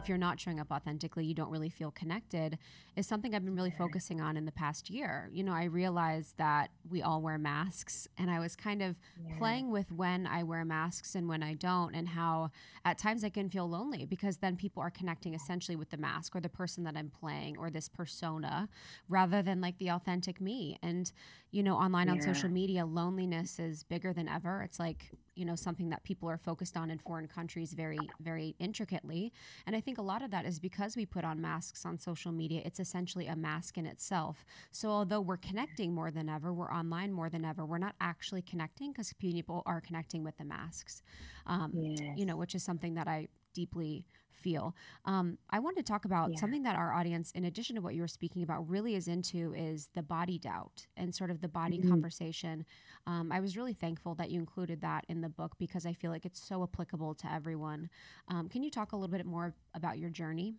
if you're not showing up authentically, you don't really feel connected, is something I've been really focusing on in the past year. You know, I realized that we all wear masks, and I was kind of yeah. playing with when I wear masks and when I don't, and how at times I can feel lonely because then people are connecting essentially with the mask or the person that I'm playing or this persona rather than like the authentic me. And, you know, online yeah. on social media, loneliness is bigger than ever. It's like, you know, something that people are focused on in foreign countries very, very intricately. And I think a lot of that is because we put on masks on social media, it's essentially a mask in itself. So although we're connecting more than ever, we're online more than ever, we're not actually connecting because people are connecting with the masks, um, yes. you know, which is something that I deeply feel. Um, I want to talk about yeah. something that our audience, in addition to what you were speaking about, really is into is the body doubt and sort of the body mm-hmm. conversation. Um, I was really thankful that you included that in the book because I feel like it's so applicable to everyone. Um, can you talk a little bit more about your journey?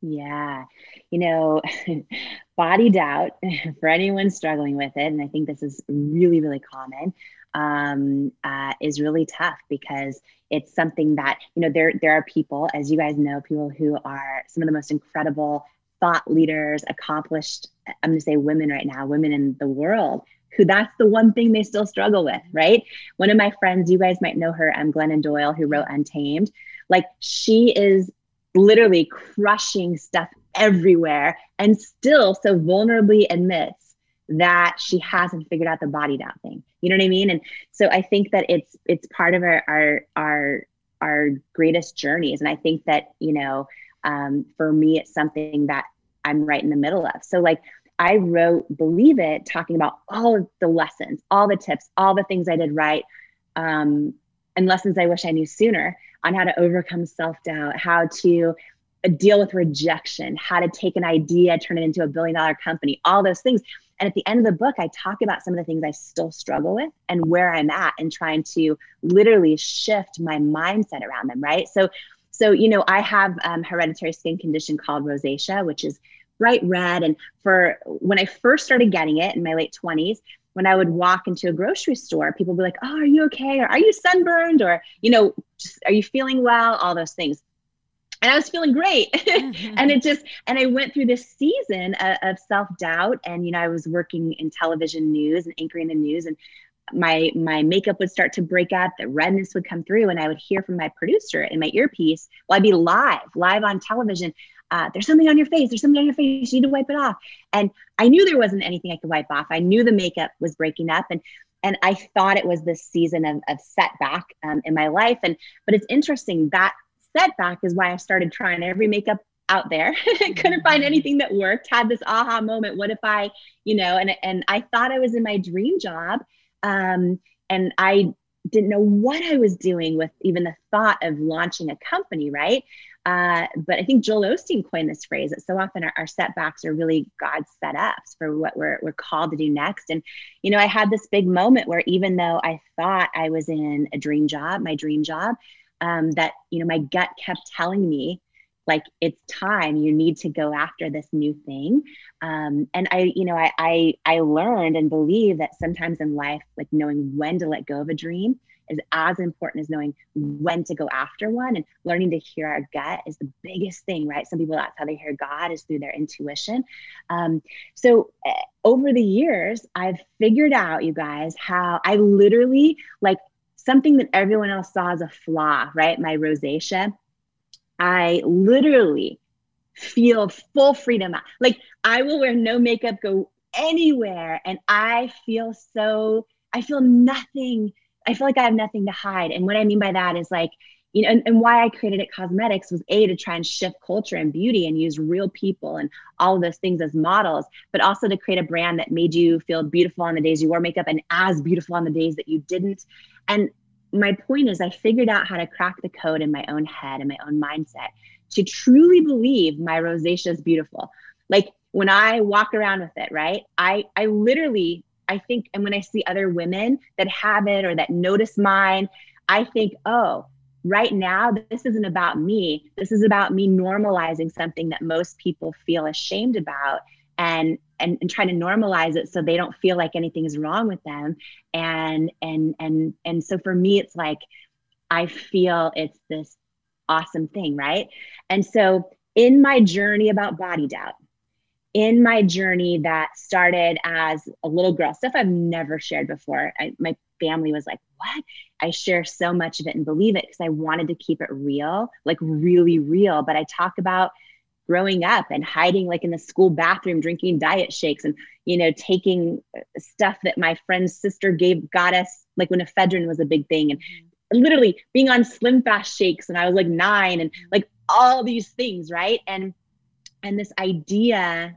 Yeah. You know, body doubt for anyone struggling with it, and I think this is really, really common, um, uh, is really tough because it's something that, you know, there, there are people, as you guys know, people who are some of the most incredible thought leaders, accomplished, I'm going to say women right now, women in the world who that's the one thing they still struggle with, right? One of my friends, you guys might know her, I'm Glennon Doyle, who wrote Untamed. Like she is literally crushing stuff everywhere and still so vulnerably admits that she hasn't figured out the body doubt thing. You know what I mean? And so I think that it's it's part of our our our, our greatest journeys. And I think that, you know, um, for me, it's something that I'm right in the middle of. So like I wrote Believe It talking about all of the lessons, all the tips, all the things I did right, um, and lessons I wish I knew sooner on how to overcome self doubt, how to deal with rejection, how to take an idea, turn it into a billion dollar company, all those things. And at the end of the book, I talk about some of the things I still struggle with and where I'm at and trying to literally shift my mindset around them, right? So, so you know, I have um, hereditary skin condition called rosacea, which is bright red. And for when I first started getting it in my late 20s, when I would walk into a grocery store, people would be like, Oh, are you okay? Or are you sunburned? Or, you know, just, are you feeling well? All those things. And I was feeling great. Mm-hmm. and it just, and I went through this season of, of self doubt. And, you know, I was working in television news and anchoring the news. And my my makeup would start to break up the redness would come through and i would hear from my producer in my earpiece well i'd be live live on television uh, there's something on your face, there's something on your face, you need to wipe it off. And I knew there wasn't anything I could wipe off. I knew the makeup was breaking up and and I thought it was this season of, of setback um, in my life. And but it's interesting that setback is why I started trying every makeup out there. Couldn't find mm-hmm. anything that worked. Had this aha moment. What if I, you know, and and I thought I was in my dream job. Um, and I didn't know what I was doing with even the thought of launching a company, right? Uh, but I think Joel Osteen coined this phrase that so often our, our, setbacks are really God's setups for what we're, we're called to do next. And, you know, I had this big moment where even though I thought I was in a dream job, my dream job, um, that, you know, my gut kept telling me, like, it's time, you need to go after this new thing. Um, and I, you know, I, I, I learned and believe that sometimes in life, like knowing when to let go of a dream is as important as knowing when to go after one and learning to hear our gut is the biggest thing, right? Some people, that's how they hear God is through their intuition. Um, so uh, over the years, I've figured out, you guys, how I literally like something that everyone else saw as a flaw, right? My rosacea. I literally feel full freedom. Like I will wear no makeup, go anywhere, and I feel so, I feel nothing I feel like I have nothing to hide. And what I mean by that is like, you know, and, and why I created IT Cosmetics was a to try and shift culture and beauty and use real people and all of those things as models, but also to create a brand that made you feel beautiful on the days you wore makeup and as beautiful on the days that you didn't. And my point is, I figured out how to crack the code in my own head and my own mindset to truly believe my rosacea is beautiful. Like when I walk around with it, right? I I literally I think, and when I see other women that have it or that notice mine, I think, oh, right now, this isn't about me. This is about me normalizing something that most people feel ashamed about and and, and trying to normalize it so they don't feel like anything is wrong with them. And and and and so for me, it's like I feel it's this awesome thing, right? And so in my journey about body doubt, in my journey that started as a little girl, stuff I've never shared before. I, my family was like, What? I share so much of it and Believe It because I wanted to keep it real, like really real. But I talk about growing up and hiding like in the school bathroom drinking diet shakes and you know taking uh, stuff that my friend's sister gave got us like when ephedrine was a big thing and literally being on SlimFast shakes and i was like nine and like all these things right and and this idea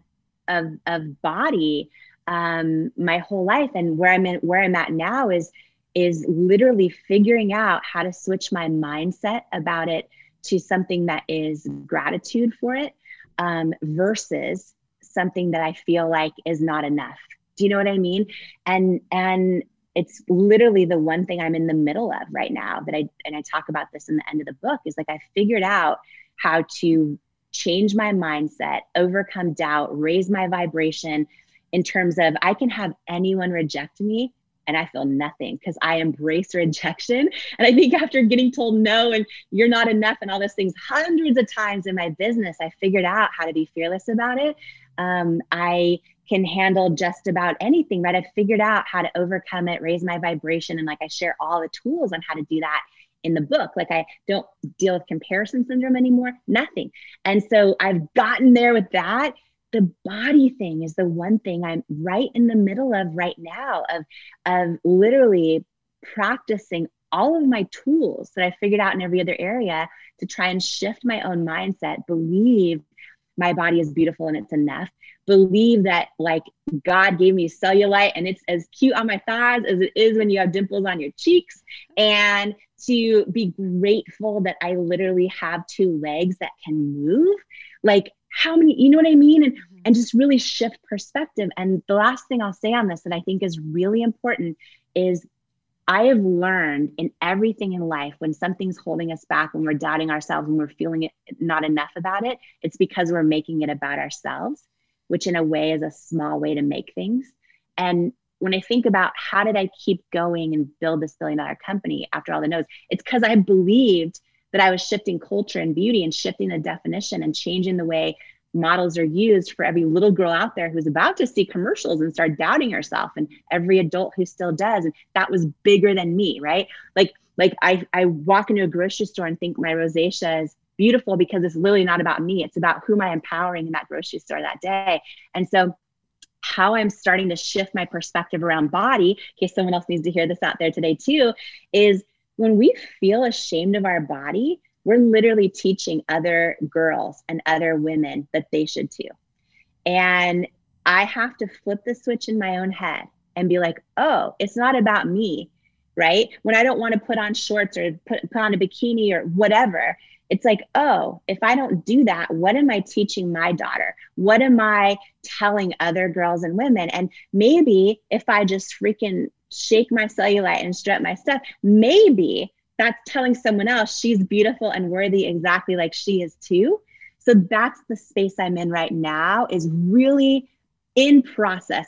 of of body um my whole life and where i'm in where i'm at now is is literally figuring out how to switch my mindset about it to something that is gratitude for it um, versus something that I feel like is not enough. Do you know what I mean? And and it's literally the one thing I'm in the middle of right now that I and I talk about this in the end of the book is like I figured out how to change my mindset, overcome doubt, raise my vibration in terms of I can have anyone reject me and I feel nothing because I embrace rejection. And I think after getting told no and you're not enough and all those things hundreds of times in my business, I figured out how to be fearless about it. Um, I can handle just about anything, right? I figured out how to overcome it, raise my vibration, and like I share all the tools on how to do that in the book. Like I don't deal with comparison syndrome anymore, nothing. And so I've gotten there with that the body thing is the one thing I'm right in the middle of right now of of literally practicing all of my tools that I figured out in every other area to try and shift my own mindset, believe my body is beautiful and it's enough. Believe that like God gave me cellulite and it's as cute on my thighs as it is when you have dimples on your cheeks. And to be grateful that I literally have two legs that can move. Like how many you know what i mean and mm-hmm. and just really shift perspective and the last thing i'll say on this that i think is really important is i have learned in everything in life when something's holding us back when we're doubting ourselves when we're feeling it not enough about it it's because we're making it about ourselves which in a way is a small way to make things and when i think about how did i keep going and build this billion dollar company after all the no's it's because i believed that I was shifting culture and beauty and shifting the definition and changing the way models are used for every little girl out there who's about to see commercials and start doubting herself and every adult who still does. And that was bigger than me right? Like like i i walk into a grocery store and think my rosacea is beautiful because it's literally not about me. It's about who am i empowering in that grocery store that day. And so how i'm starting to shift my perspective around body in case someone else needs to hear this out there today too is when we feel ashamed of our body, we're literally teaching other girls and other women that they should too. And I have to flip the switch in my own head and be like, oh, it's not about me, right? When I don't want to put on shorts or put, put on a bikini or whatever, it's like, oh, if I don't do that, what am I teaching my daughter? What am I telling other girls and women? And maybe if I just freaking shake my cellulite and strut my stuff, maybe that's telling someone else she's beautiful and worthy exactly like she is too. So that's the space I'm in right now is really in process.